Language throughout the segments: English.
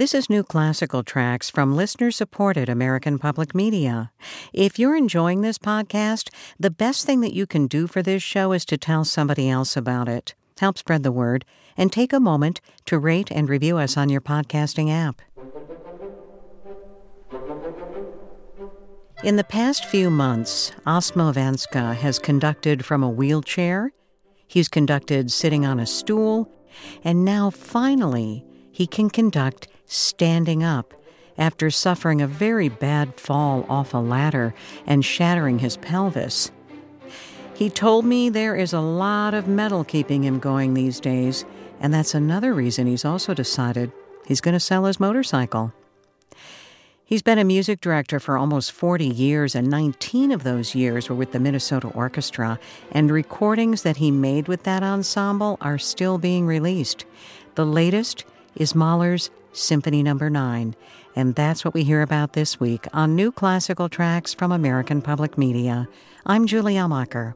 This is New Classical Tracks from listener supported American Public Media. If you're enjoying this podcast, the best thing that you can do for this show is to tell somebody else about it. Help spread the word and take a moment to rate and review us on your podcasting app. In the past few months, Osmo Vanska has conducted from a wheelchair, he's conducted sitting on a stool, and now finally he can conduct standing up after suffering a very bad fall off a ladder and shattering his pelvis. He told me there is a lot of metal keeping him going these days, and that's another reason he's also decided he's going to sell his motorcycle. He's been a music director for almost 40 years, and 19 of those years were with the Minnesota Orchestra, and recordings that he made with that ensemble are still being released. The latest is Mahler's Symphony Number no. 9, and that's what we hear about this week on New Classical Tracks from American Public Media. I'm Julie Amacher.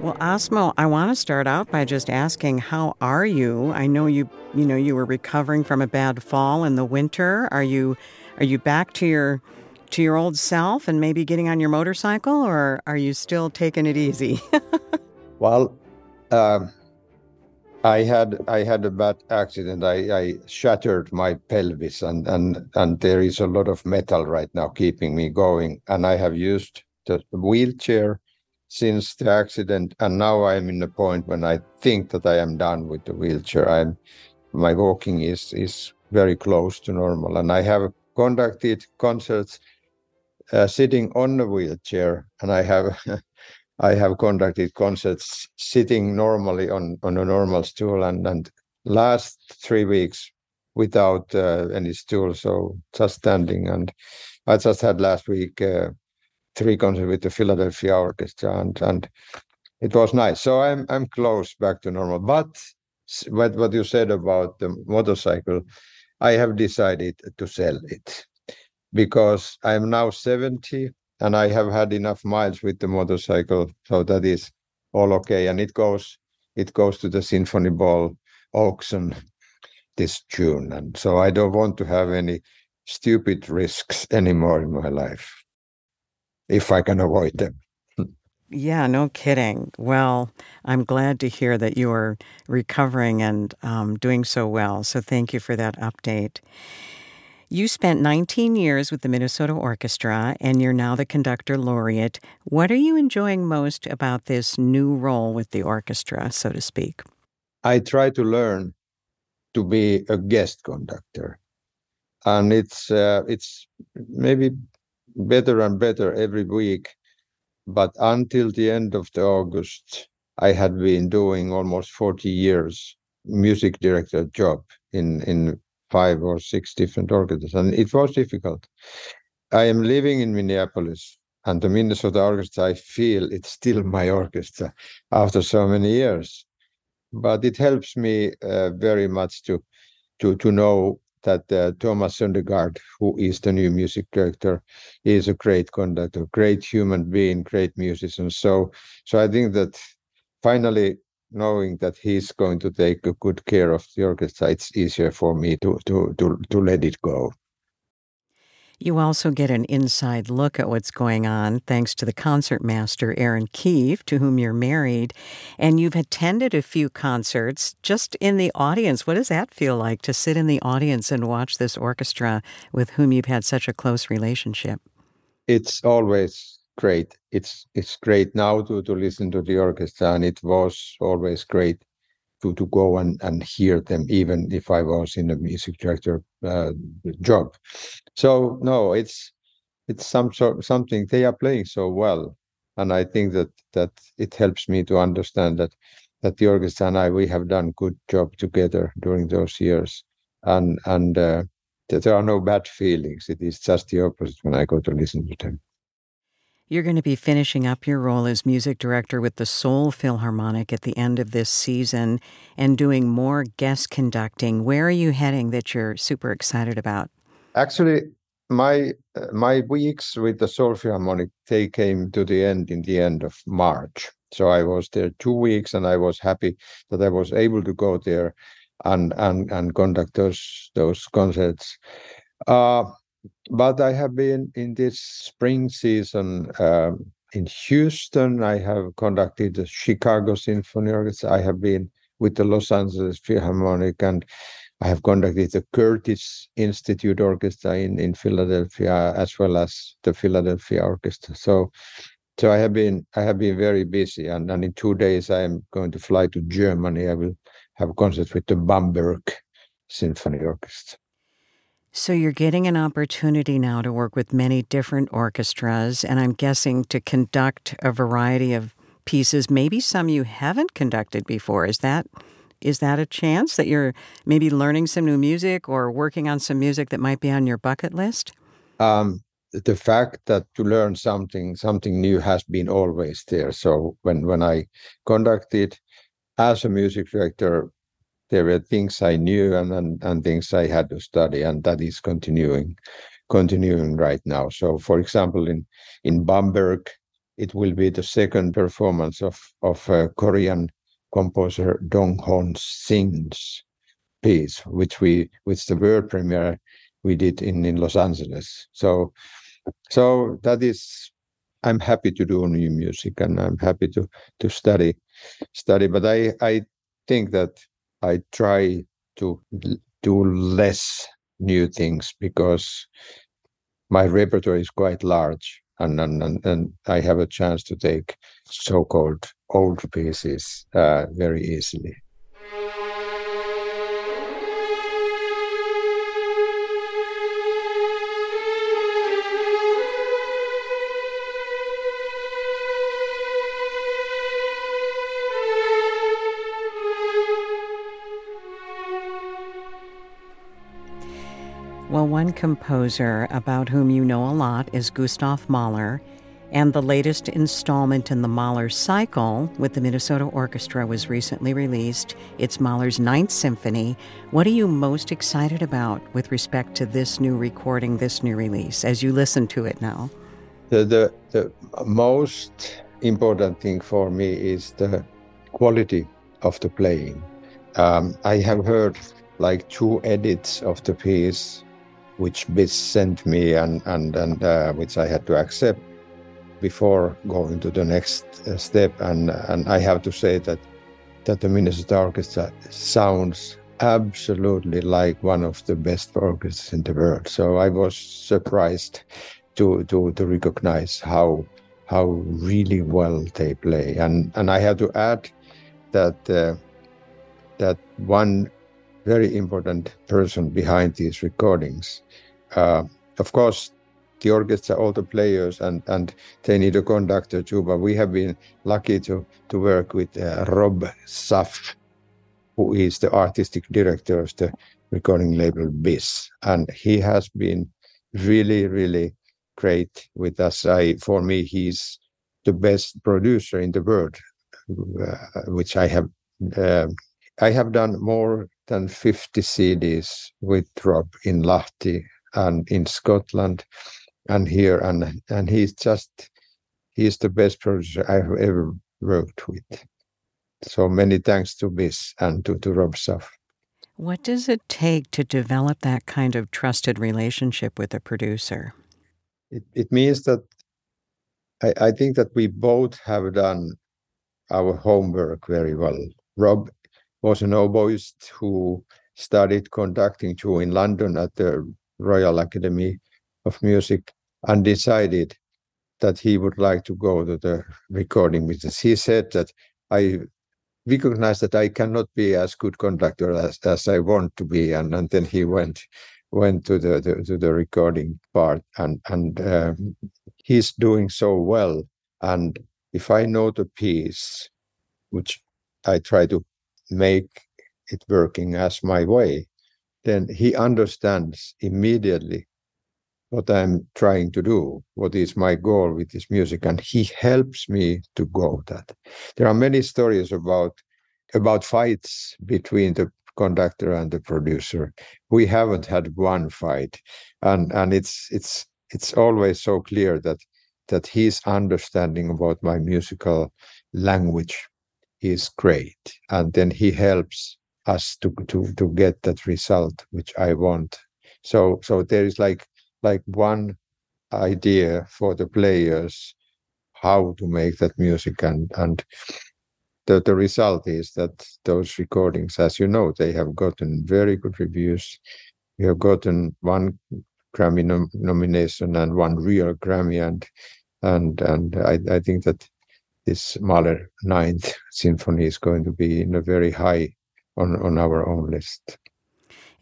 Well, Osmo, I want to start out by just asking, how are you? I know you, you know, you were recovering from a bad fall in the winter. Are you, are you back to your, to your old self and maybe getting on your motorcycle, or are you still taking it easy? well, uh, I had I had a bad accident. I, I shattered my pelvis, and and and there is a lot of metal right now keeping me going. And I have used the wheelchair since the accident, and now I'm in the point when I think that I am done with the wheelchair. I'm my walking is is very close to normal, and I have conducted concerts uh, sitting on the wheelchair, and I have I have conducted concerts sitting normally on on a normal stool, and and last three weeks without uh, any stool, so just standing. And I just had last week uh, three concerts with the Philadelphia Orchestra, and and it was nice. So I'm I'm close back to normal. But what what you said about the motorcycle, I have decided to sell it because I'm now 70 and I have had enough miles with the motorcycle, so that is all okay. And it goes it goes to the Symphony Ball auction this June, and so I don't want to have any stupid risks anymore in my life if I can avoid them. Yeah, no kidding. Well, I'm glad to hear that you are recovering and um, doing so well. So thank you for that update. You spent 19 years with the Minnesota Orchestra and you're now the conductor laureate. What are you enjoying most about this new role with the orchestra, so to speak? I try to learn to be a guest conductor. And it's uh, it's maybe better and better every week. But until the end of the August, I had been doing almost 40 years music director job in, in five or six different orchestras, and it was difficult. I am living in Minneapolis, and the Minnesota Orchestra, I feel it's still my orchestra after so many years. But it helps me uh, very much to to to know that uh, Thomas Søndergaard, who is the new music director, is a great conductor, great human being, great musician. So, so I think that finally knowing that he's going to take a good care of the orchestra, it's easier for me to to to to let it go. You also get an inside look at what's going on thanks to the concertmaster Erin Keefe, to whom you're married. And you've attended a few concerts just in the audience. What does that feel like to sit in the audience and watch this orchestra with whom you've had such a close relationship? It's always great. It's it's great now to, to listen to the orchestra, and it was always great to to go and, and hear them, even if I was in a music director uh, job. So no, it's it's some sort something they are playing so well, and I think that that it helps me to understand that that the orchestra and I we have done good job together during those years, and and uh, there are no bad feelings. It is just the opposite when I go to listen to them. You're going to be finishing up your role as music director with the Seoul Philharmonic at the end of this season and doing more guest conducting. Where are you heading that you're super excited about? Actually, my my weeks with the Seoul Philharmonic they came to the end in the end of March. So I was there two weeks, and I was happy that I was able to go there and and and conduct those those concerts. Uh, but I have been in this spring season um, in Houston. I have conducted the Chicago Symphony Orchestra. I have been with the Los Angeles Philharmonic, and I have conducted the Curtis Institute Orchestra in, in Philadelphia, as well as the Philadelphia Orchestra. So, so I have been I have been very busy, and, and in two days I am going to fly to Germany. I will have a concert with the Bamberg Symphony Orchestra. So you're getting an opportunity now to work with many different orchestras, and I'm guessing to conduct a variety of pieces, maybe some you haven't conducted before. Is that is that a chance that you're maybe learning some new music or working on some music that might be on your bucket list? Um, the fact that to learn something something new has been always there. So when when I conducted as a music director, there were things I knew and, and and things I had to study, and that is continuing continuing right now. So, for example, in in Bamberg, it will be the second performance of of uh, Korean composer Donghoon Shin's piece, which we which the world premiere we did in in Los Angeles. So, so that is I'm happy to do new music and I'm happy to to study study. But I I think that I try to do less new things because my repertoire is quite large and, and, and I have a chance to take so-called old pieces uh, very easily. One composer about whom you know a lot is Gustav Mahler, and the latest installment in the Mahler cycle with the Minnesota Orchestra was recently released. It's Mahler's Ninth Symphony. What are you most excited about with respect to this new recording, this new release, as you listen to it now? The, the, the most important thing for me is the quality of the playing. Um, I have heard like two edits of the piece which BIS sent me and and and uh, which I had to accept before going to the next uh, step. And and I have to say that that the Minnesota Orchestra sounds absolutely like one of the best orchestras in the world. So I was surprised to to to recognize how how really well they play. And and I have to add that uh, that one very important person behind these recordings. Uh, of course, the orchestra, all the players, and and they need a conductor too. But we have been lucky to to work with uh, Rob Suff, who is the artistic director of the recording label BIS, and he has been really, really great with us. I, for me, he's the best producer in the world, uh, which I have. Uh, I have done more than 50 CDs with Rob in Lahti and in Scotland and here and and he's just he's the best producer I've ever worked with. So many thanks to BIS and to, to Rob Suff. What does it take to develop that kind of trusted relationship with a producer? It it means that I, I think that we both have done our homework very well. Rob was an oboist who studied conducting too in London at the Royal Academy of Music and decided that he would like to go to the recording business. He said that I recognize that I cannot be as good conductor as, as I want to be, and, and then he went went to the, the to the recording part, and and um, he's doing so well. And if I know the piece, which I try to make it working as my way, then he understands immediately what I'm trying to do, what is my goal with this music, and he helps me to go that. There are many stories about about fights between the conductor and the producer. We haven't had one fight, and and it's it's it's always so clear that that his understanding about my musical language is great, and then he helps us to to to get that result which I want. So so there is like like one idea for the players how to make that music. And and the, the result is that those recordings as you know they have gotten very good reviews. We have gotten one grammy nom- nomination and one real grammy. And and and i, I think that this mahler ninth symphony is going to be in a very high on on our own list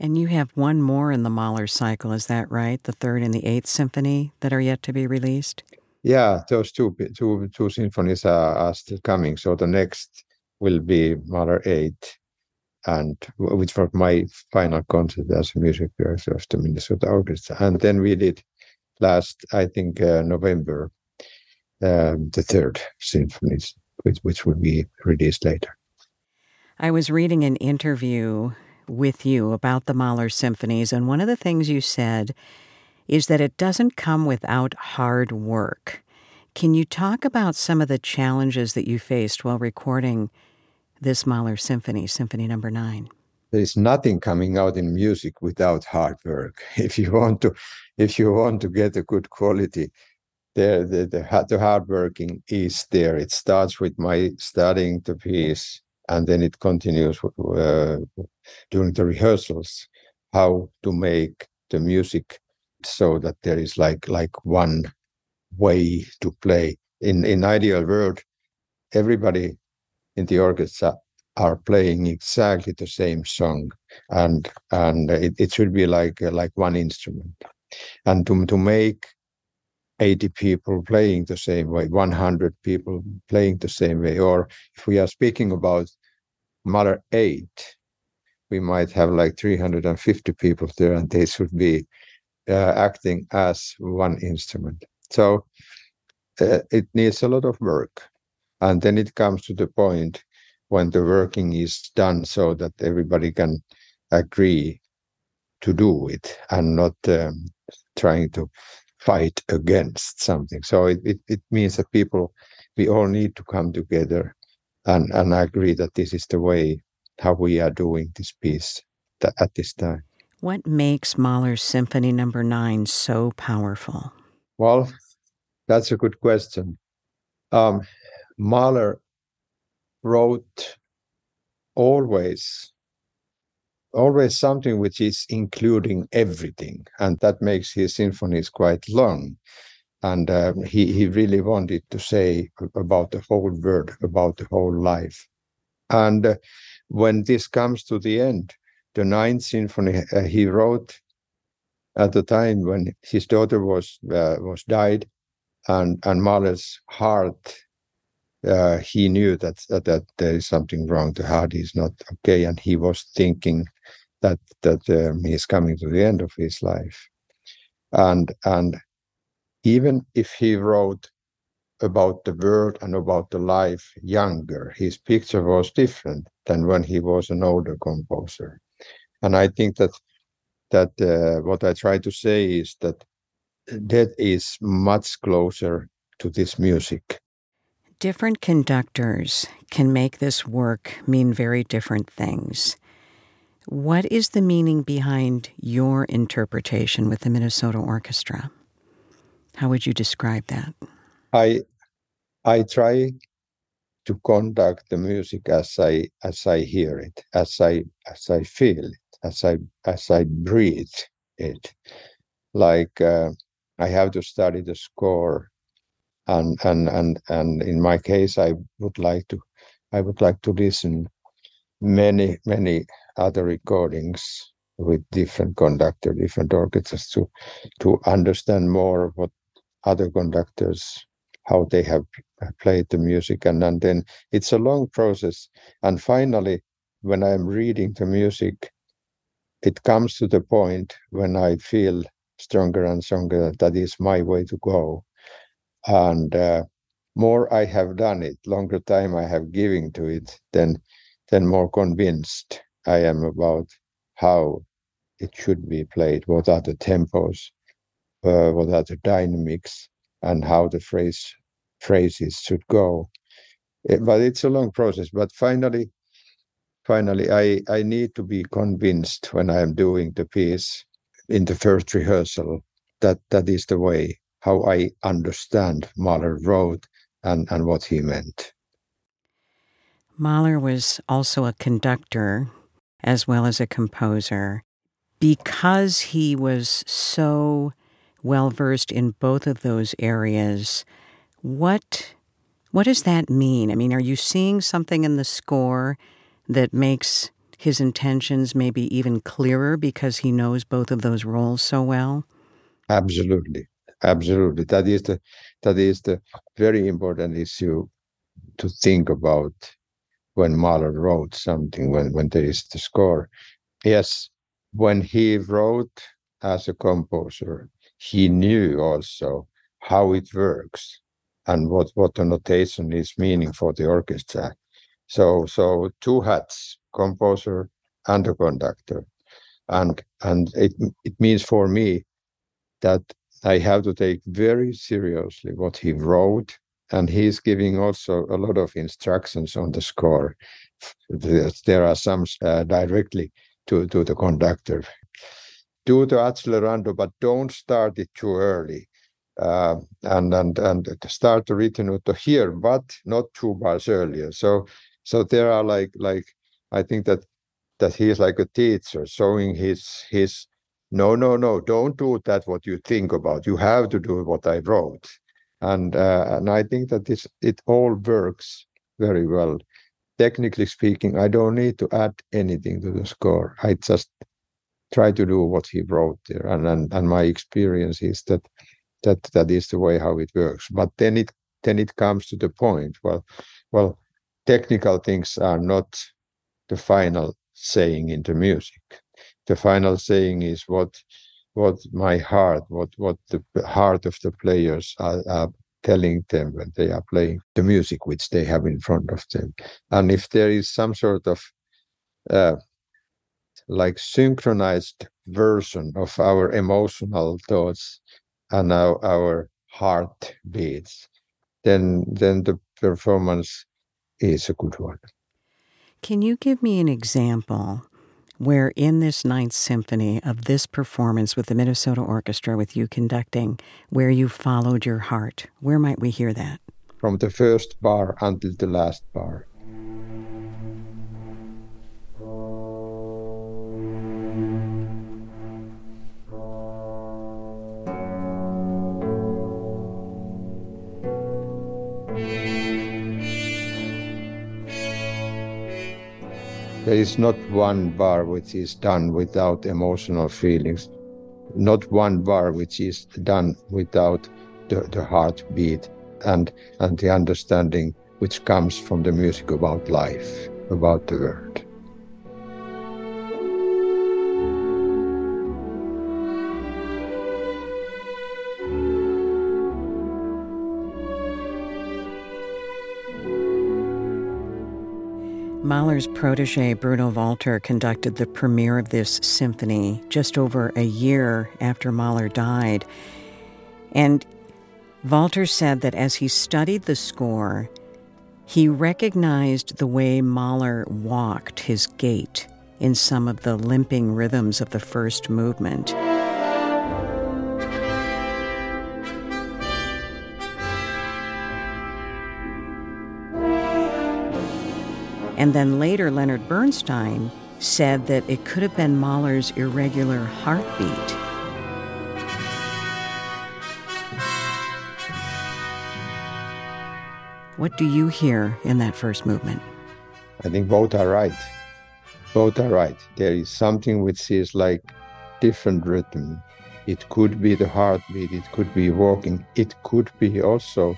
and you have one more in the Mahler cycle, is that right? The third and the eighth symphony that are yet to be released? Yeah, those two two two symphonies are, are still coming. So the next will be Mahler Eight, and which was my final concert as a music director of the Minnesota Orchestra. And then we did last, I think, uh, November, um, the third symphonies, which which will be released later. I was reading an interview with you about the Mahler symphonies, and one of the things you said is that it doesn't come without hard work. Can you talk about some of the challenges that you faced while recording this Mahler symphony, Symphony Number no. Nine? There is nothing coming out in music without hard work. If you want to, if you want to get a good quality, the, the, the hard working is there. It starts with my studying the piece, and then it continues uh, during the rehearsals how to make the music so that there is like like one way to play in in ideal world everybody in the orchestra are playing exactly the same song and and it, it should be like like one instrument and to, to make 80 people playing the same way 100 people playing the same way. Or if we are speaking about Mahler 8 we might have like 350 people there and they should be uh, acting as one instrument. So uh, it needs a lot of work. And then it comes to the point when the working is done so that everybody can agree to do it and not um, trying to fight against something so it, it, it means that people we all need to come together and and agree that this is the way how we are doing this piece at this time. What makes Mahler's Symphony Number no. Nine so powerful? Well, that's a good question. Um, Mahler wrote always always something which is including everything and that makes his symphonies quite long and uh, he he really wanted to say about the whole world about the whole life and uh, when this comes to the end, the Ninth Symphony uh, he wrote at the time when his daughter was uh, was died, and and Mahler's heart. Uh, he knew that, that that there is something wrong. The heart is not okay, and he was thinking that that um, he is coming to the end of his life, and and even if he wrote about the world and about the life younger. His picture was different than when he was an older composer. And I think that that uh, what I try to say is that death is much closer to this music. Different conductors can make this work mean very different things. What is the meaning behind your interpretation with the Minnesota Orchestra? How would you describe that? I I try to conduct the music as I as I hear it, as I as I feel it, as I as I breathe it. Like uh, I have to study the score, and and and and in my case, I would like to I would like to listen many many other recordings with different conductor, different orchestras to to understand more what other conductors how they have played the music. And, and then it's a long process. And finally when i'm reading the music it comes to the point when i feel stronger and stronger that is my way to go. And uh, more i have done it longer time i have given to it then then more convinced I am about how it should be played, what are the tempos, uh, what are the dynamics, and how the phrase phrases should go. It, but it's a long process. But finally, finally, I I need to be convinced when I am doing the piece in the first rehearsal that that is the way how I understand Mahler wrote and, and what he meant. Mahler was also a conductor as well as a composer. Because he was so well versed in both of those areas, what what does that mean? I mean, are you seeing something in the score that makes his intentions maybe even clearer because he knows both of those roles so well? Absolutely. Absolutely. That is the that is the very important issue to think about when Mahler wrote something, when, when there is the score. Yes, when he wrote as a composer, he knew also how it works and what, what the notation is meaning for the orchestra. So so two hats, composer and a conductor. And and it it means for me that I have to take very seriously what he wrote and he's giving also a lot of instructions on the score. There are some uh, directly to, to the conductor. Do the accelerando, but don't start it too early. Uh, and and and start the ritenuto here, but not two bars earlier. So so there are like like I think that that he is like a teacher showing his his no no no don't do that what you think about you have to do what I wrote and uh, and I think that this it all works very well. Technically speaking, I don't need to add anything to the score. I just try to do what he wrote there, and and, and my experience is that that that is the way how it works. But then it then it comes to the point. Well, well, technical things are not the final saying in the music. The final saying is what what my heart, what what the heart of the players are, are telling them when they are playing the music which they have in front of them. And if there is some sort of uh, like synchronized version of our emotional thoughts and our, our heart beats, then then the performance is a good one. Can you give me an example where in this Ninth Symphony of this performance with the Minnesota Orchestra, with you conducting, where you followed your heart? Where might we hear that? From the first bar until the last bar. Is not one bar which is done without emotional feelings, not one bar which is done without the, the heartbeat and, and the understanding which comes from the music about life, about the world. Mahler's protege Bruno Walter conducted the premiere of this symphony just over a year after Mahler died. And Walter said that as he studied the score, he recognized the way Mahler walked, his gait, in some of the limping rhythms of the first movement. And then later, Leonard Bernstein said that it could have been Mahler's irregular heartbeat. What do you hear in that first movement? I think both are right. Both are right. There is something which is like different rhythm. It could be the heartbeat, it could be walking, it could be also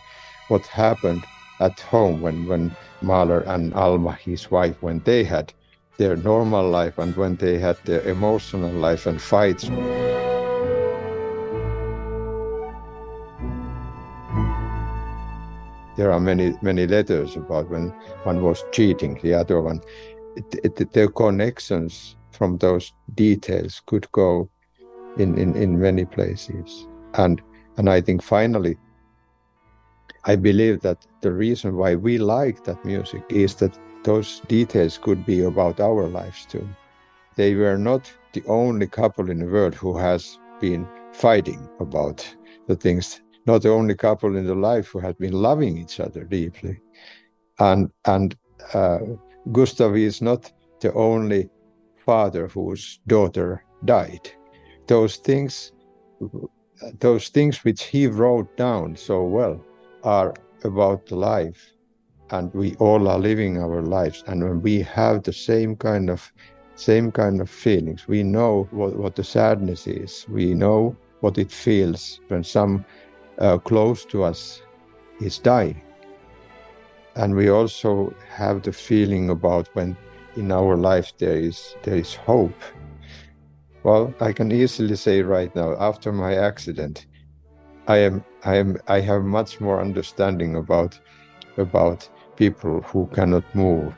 what happened at home when, when Mahler and Alma, his wife, when they had their normal life and when they had their emotional life and fights. There are many, many letters about when one was cheating, the other one it, it, the connections from those details could go in, in, in many places. And and I think finally I believe that the reason why we like that music is that those details could be about our lives too. They were not the only couple in the world who has been fighting about the things, not the only couple in the life who has been loving each other deeply. And and uh, Gustav is not the only father whose daughter died. Those things, those things which he wrote down so well, are about life and we all are living our lives and when we have the same kind of same kind of feelings we know what, what the sadness is. We know what it feels when some uh, close to us is dying. And we also have the feeling about when in our life there is there is hope. Well i can easily say right now after my accident I am I am I have much more understanding about about people who cannot move.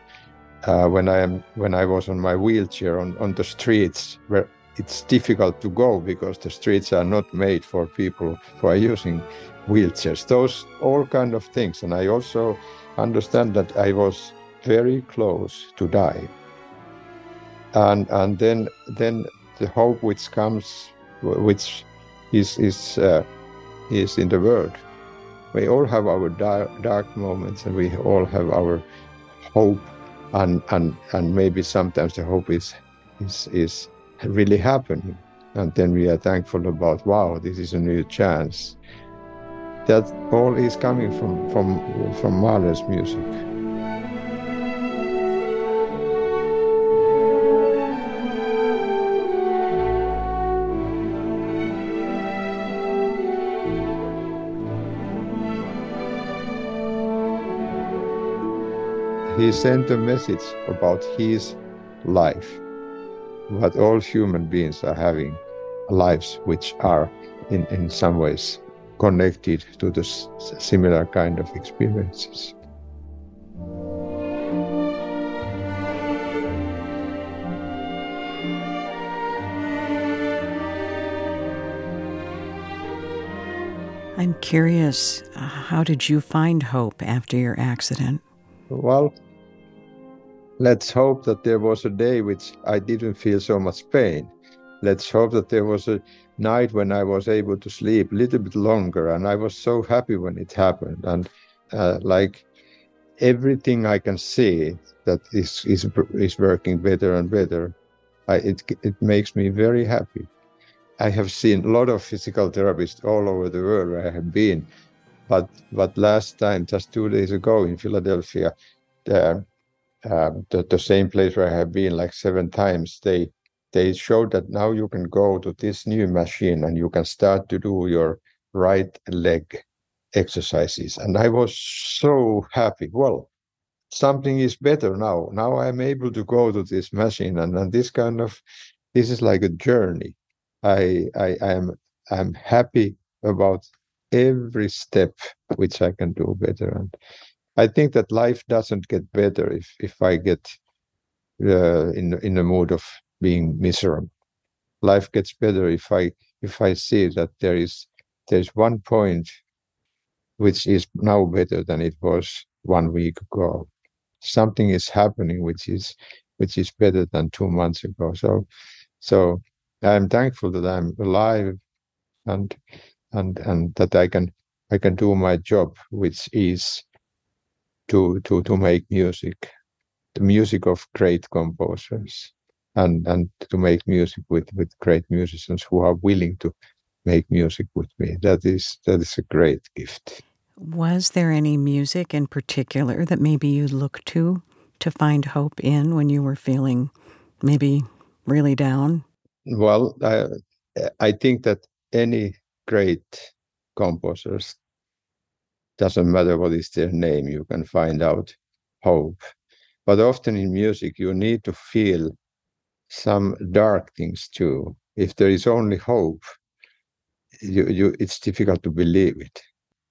Uh, when I am when I was on my wheelchair on, on the streets where it's difficult to go because the streets are not made for people who are using wheelchairs. Those all kind of things. And I also understand that I was very close to die. And and then then the hope which comes which is is uh, is in the world. We all have our dark, dark moments and we all have our hope and, and, and maybe sometimes the hope is, is, is really happening. And then we are thankful about, wow, this is a new chance. That all is coming from, from, from Mahler's music. He sent a message about his life, that all human beings are having lives which are in, in some ways connected to the similar kind of experiences. I'm curious, uh, how did you find hope after your accident? Well, let's hope that there was a day which I didn't feel so much pain. Let's hope that there was a night when I was able to sleep a little bit longer, and I was so happy when it happened. And uh, like everything I can see that is is is working better and better, I, it it makes me very happy. I have seen a lot of physical therapists all over the world where I have been, but but last time, just two days ago in Philadelphia, the um, the, the same place where I have been like seven times, they they showed that now you can go to this new machine and you can start to do your right leg exercises. And I was so happy. Well, something is better now. Now I'm able to go to this machine and, and this kind of this is like a journey. I I am I'm happy about every step which I can do better. And I think that life doesn't get better if if I get uh, in in the mood of being miserable. Life gets better if I if I see that there is there's one point which is now better than it was one week ago. Something is happening which is which is better than two months ago. So so I'm thankful that I'm alive and and and that I can I can do my job, which is to to to make music, the music of great composers, and and to make music with with great musicians who are willing to make music with me. That is that is a great gift. Was there any music in particular that maybe you looked to to find hope in when you were feeling maybe really down? Well, I I think that any great composers doesn't matter what is their name, you can find out hope. But often in music, you need to feel some dark things too. If there is only hope, you, you, it's difficult to believe it.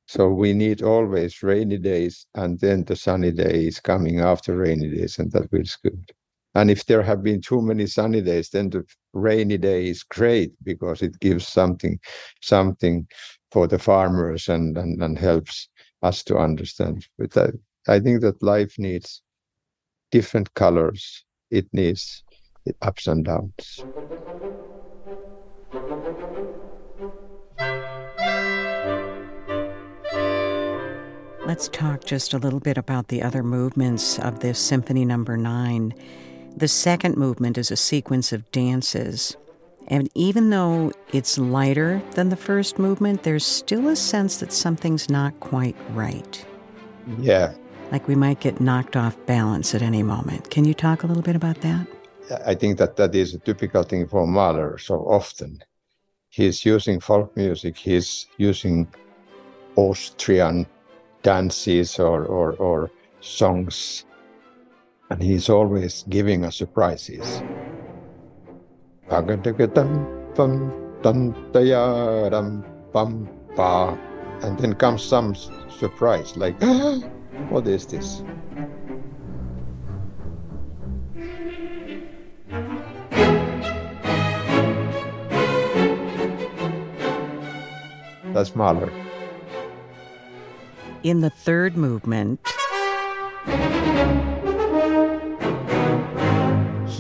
So we need always rainy days, and then the sunny day is coming after rainy days, and that feels good. and if there have been too many sunny days then the rainy day is great because it gives something something for the farmers and and, and helps us to understand but I, I think that life needs different colors it needs ups and downs Let's talk just a little bit about the other movements of this Symphony Number no. 9. The second movement is a sequence of dances. And even though it's lighter than the first movement, there's still a sense that something's not quite right. Yeah. Like we might get knocked off balance at any moment. Can you talk a little bit about that? I think that that is a typical thing for Mahler so often. He's using folk music, he's using Austrian dances or, or, or songs. And he's always giving us surprises. And then comes some surprise, like, ah, what is this? That's Mahler. In the third movement,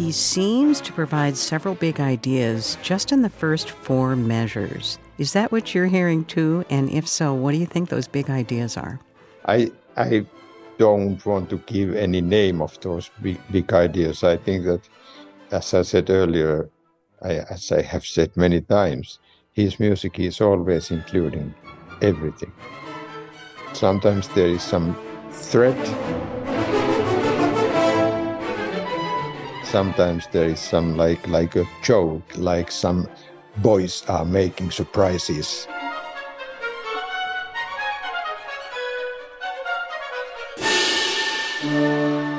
he seems to provide several big ideas just in the first four measures. Is that what you're hearing too? And if so, what do you think those big ideas are? I I don't want to give any name of those big big ideas. I think that, as I said earlier, I, as I have said many times, his music is always including everything. Sometimes there is some threat. Sometimes there is some like like a joke, like some boys are making surprises.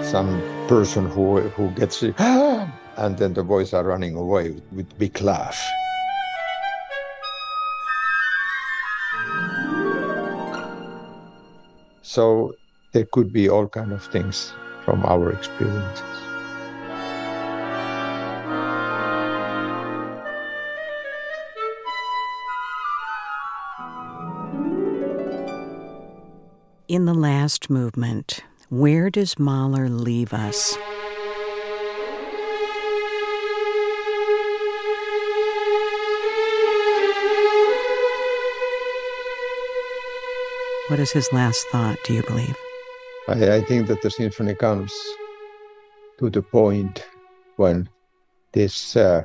Some person who who gets it, and then the boys are running away with, big laugh. So there could be all kind of things from our experiences. In the last movement, where does Mahler leave us? What is his last thought, do you believe? I, I think that the symphony comes to the point when this uh,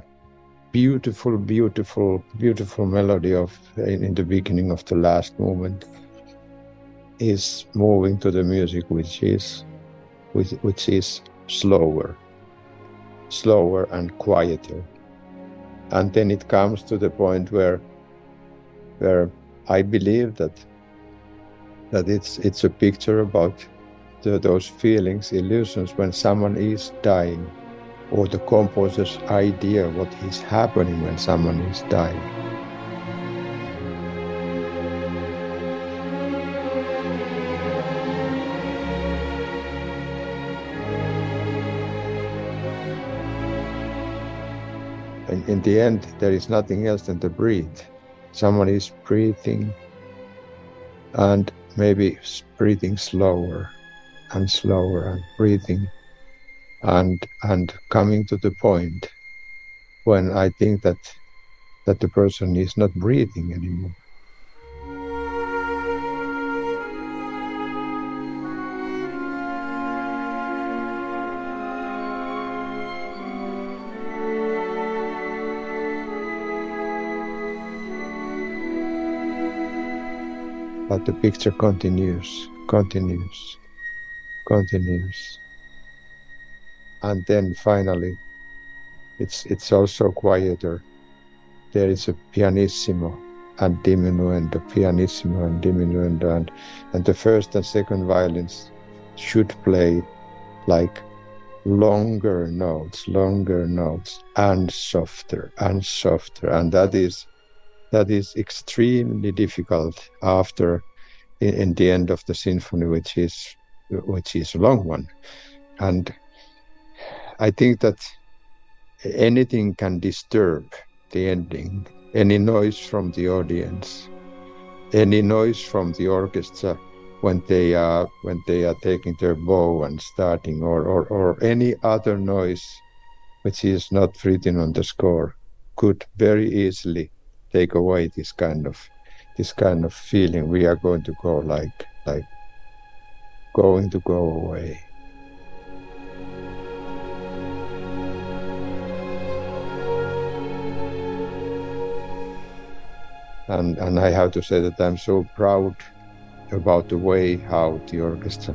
beautiful, beautiful, beautiful melody of in, in, the beginning of the last movement is moving to the music which is which, which is slower, slower and quieter. And then it comes to the point where where I believe that that it's it's a picture about the, those feelings, illusions when someone is dying, or the composer's idea what is happening when someone is dying. In the end, there is nothing else than to breathe. Someone is breathing, and maybe breathing slower and slower and breathing and and coming to the point when I think that that the person is not breathing anymore. But the picture continues, continues, continues. And then finally, it's, it's also quieter. There is a pianissimo and diminuendo, pianissimo and diminuendo, and, and the first and second violins should play like longer notes, longer notes, and softer and softer. And that is that is extremely difficult after in, in, the end of the symphony which is which is a long one and I think that anything can disturb the ending. Any noise from the audience, any noise from the orchestra when they are when they are taking their bow and starting, or or, or any other noise which is not written on the score, could very easily take away this kind of this kind of feeling. We are going to go like like going to go away. and and I have to say that I'm so proud about the way how the orchestra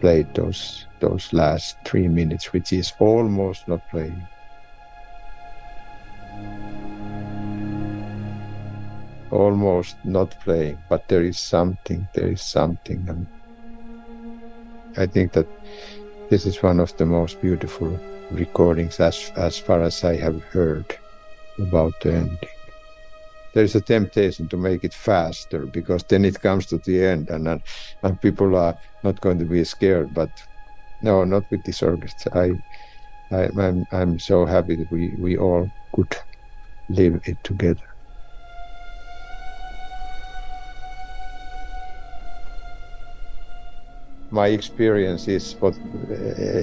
played those those last three minutes, which is almost not playing. Almost not playing, but there is something, there is something. And I think that this is one of the most beautiful recordings as, as far as I have heard about the ending there's a temptation to make it faster because then it comes to the end and and, and people are not going to be scared. But no, not with this orchestra. I, I I'm I'm so happy that we we all could live it together. My experience is what uh,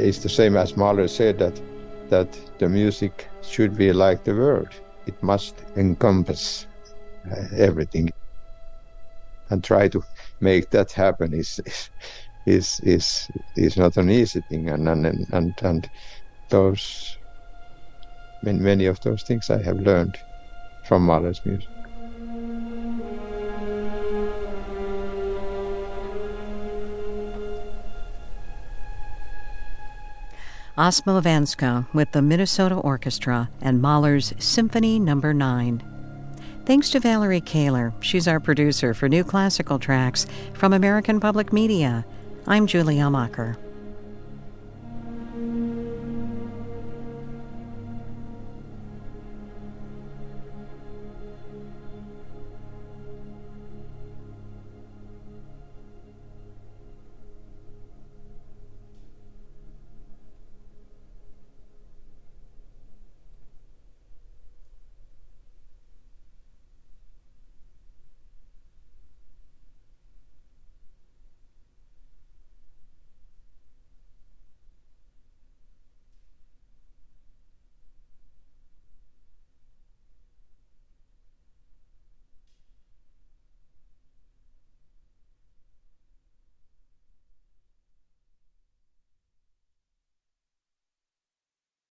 is the same as Mahler said that that the music should be like the world. It must encompass uh, everything and try to make that happen is is is is not an easy thing and and and, and those many of those things I have learned from Mahler's music. Osmo Vanska with the Minnesota Orchestra and Mahler's Symphony no. 9. Thanks to Valerie Kahler. She's our producer for New Classical Tracks from American Public Media. I'm Julie Amacher.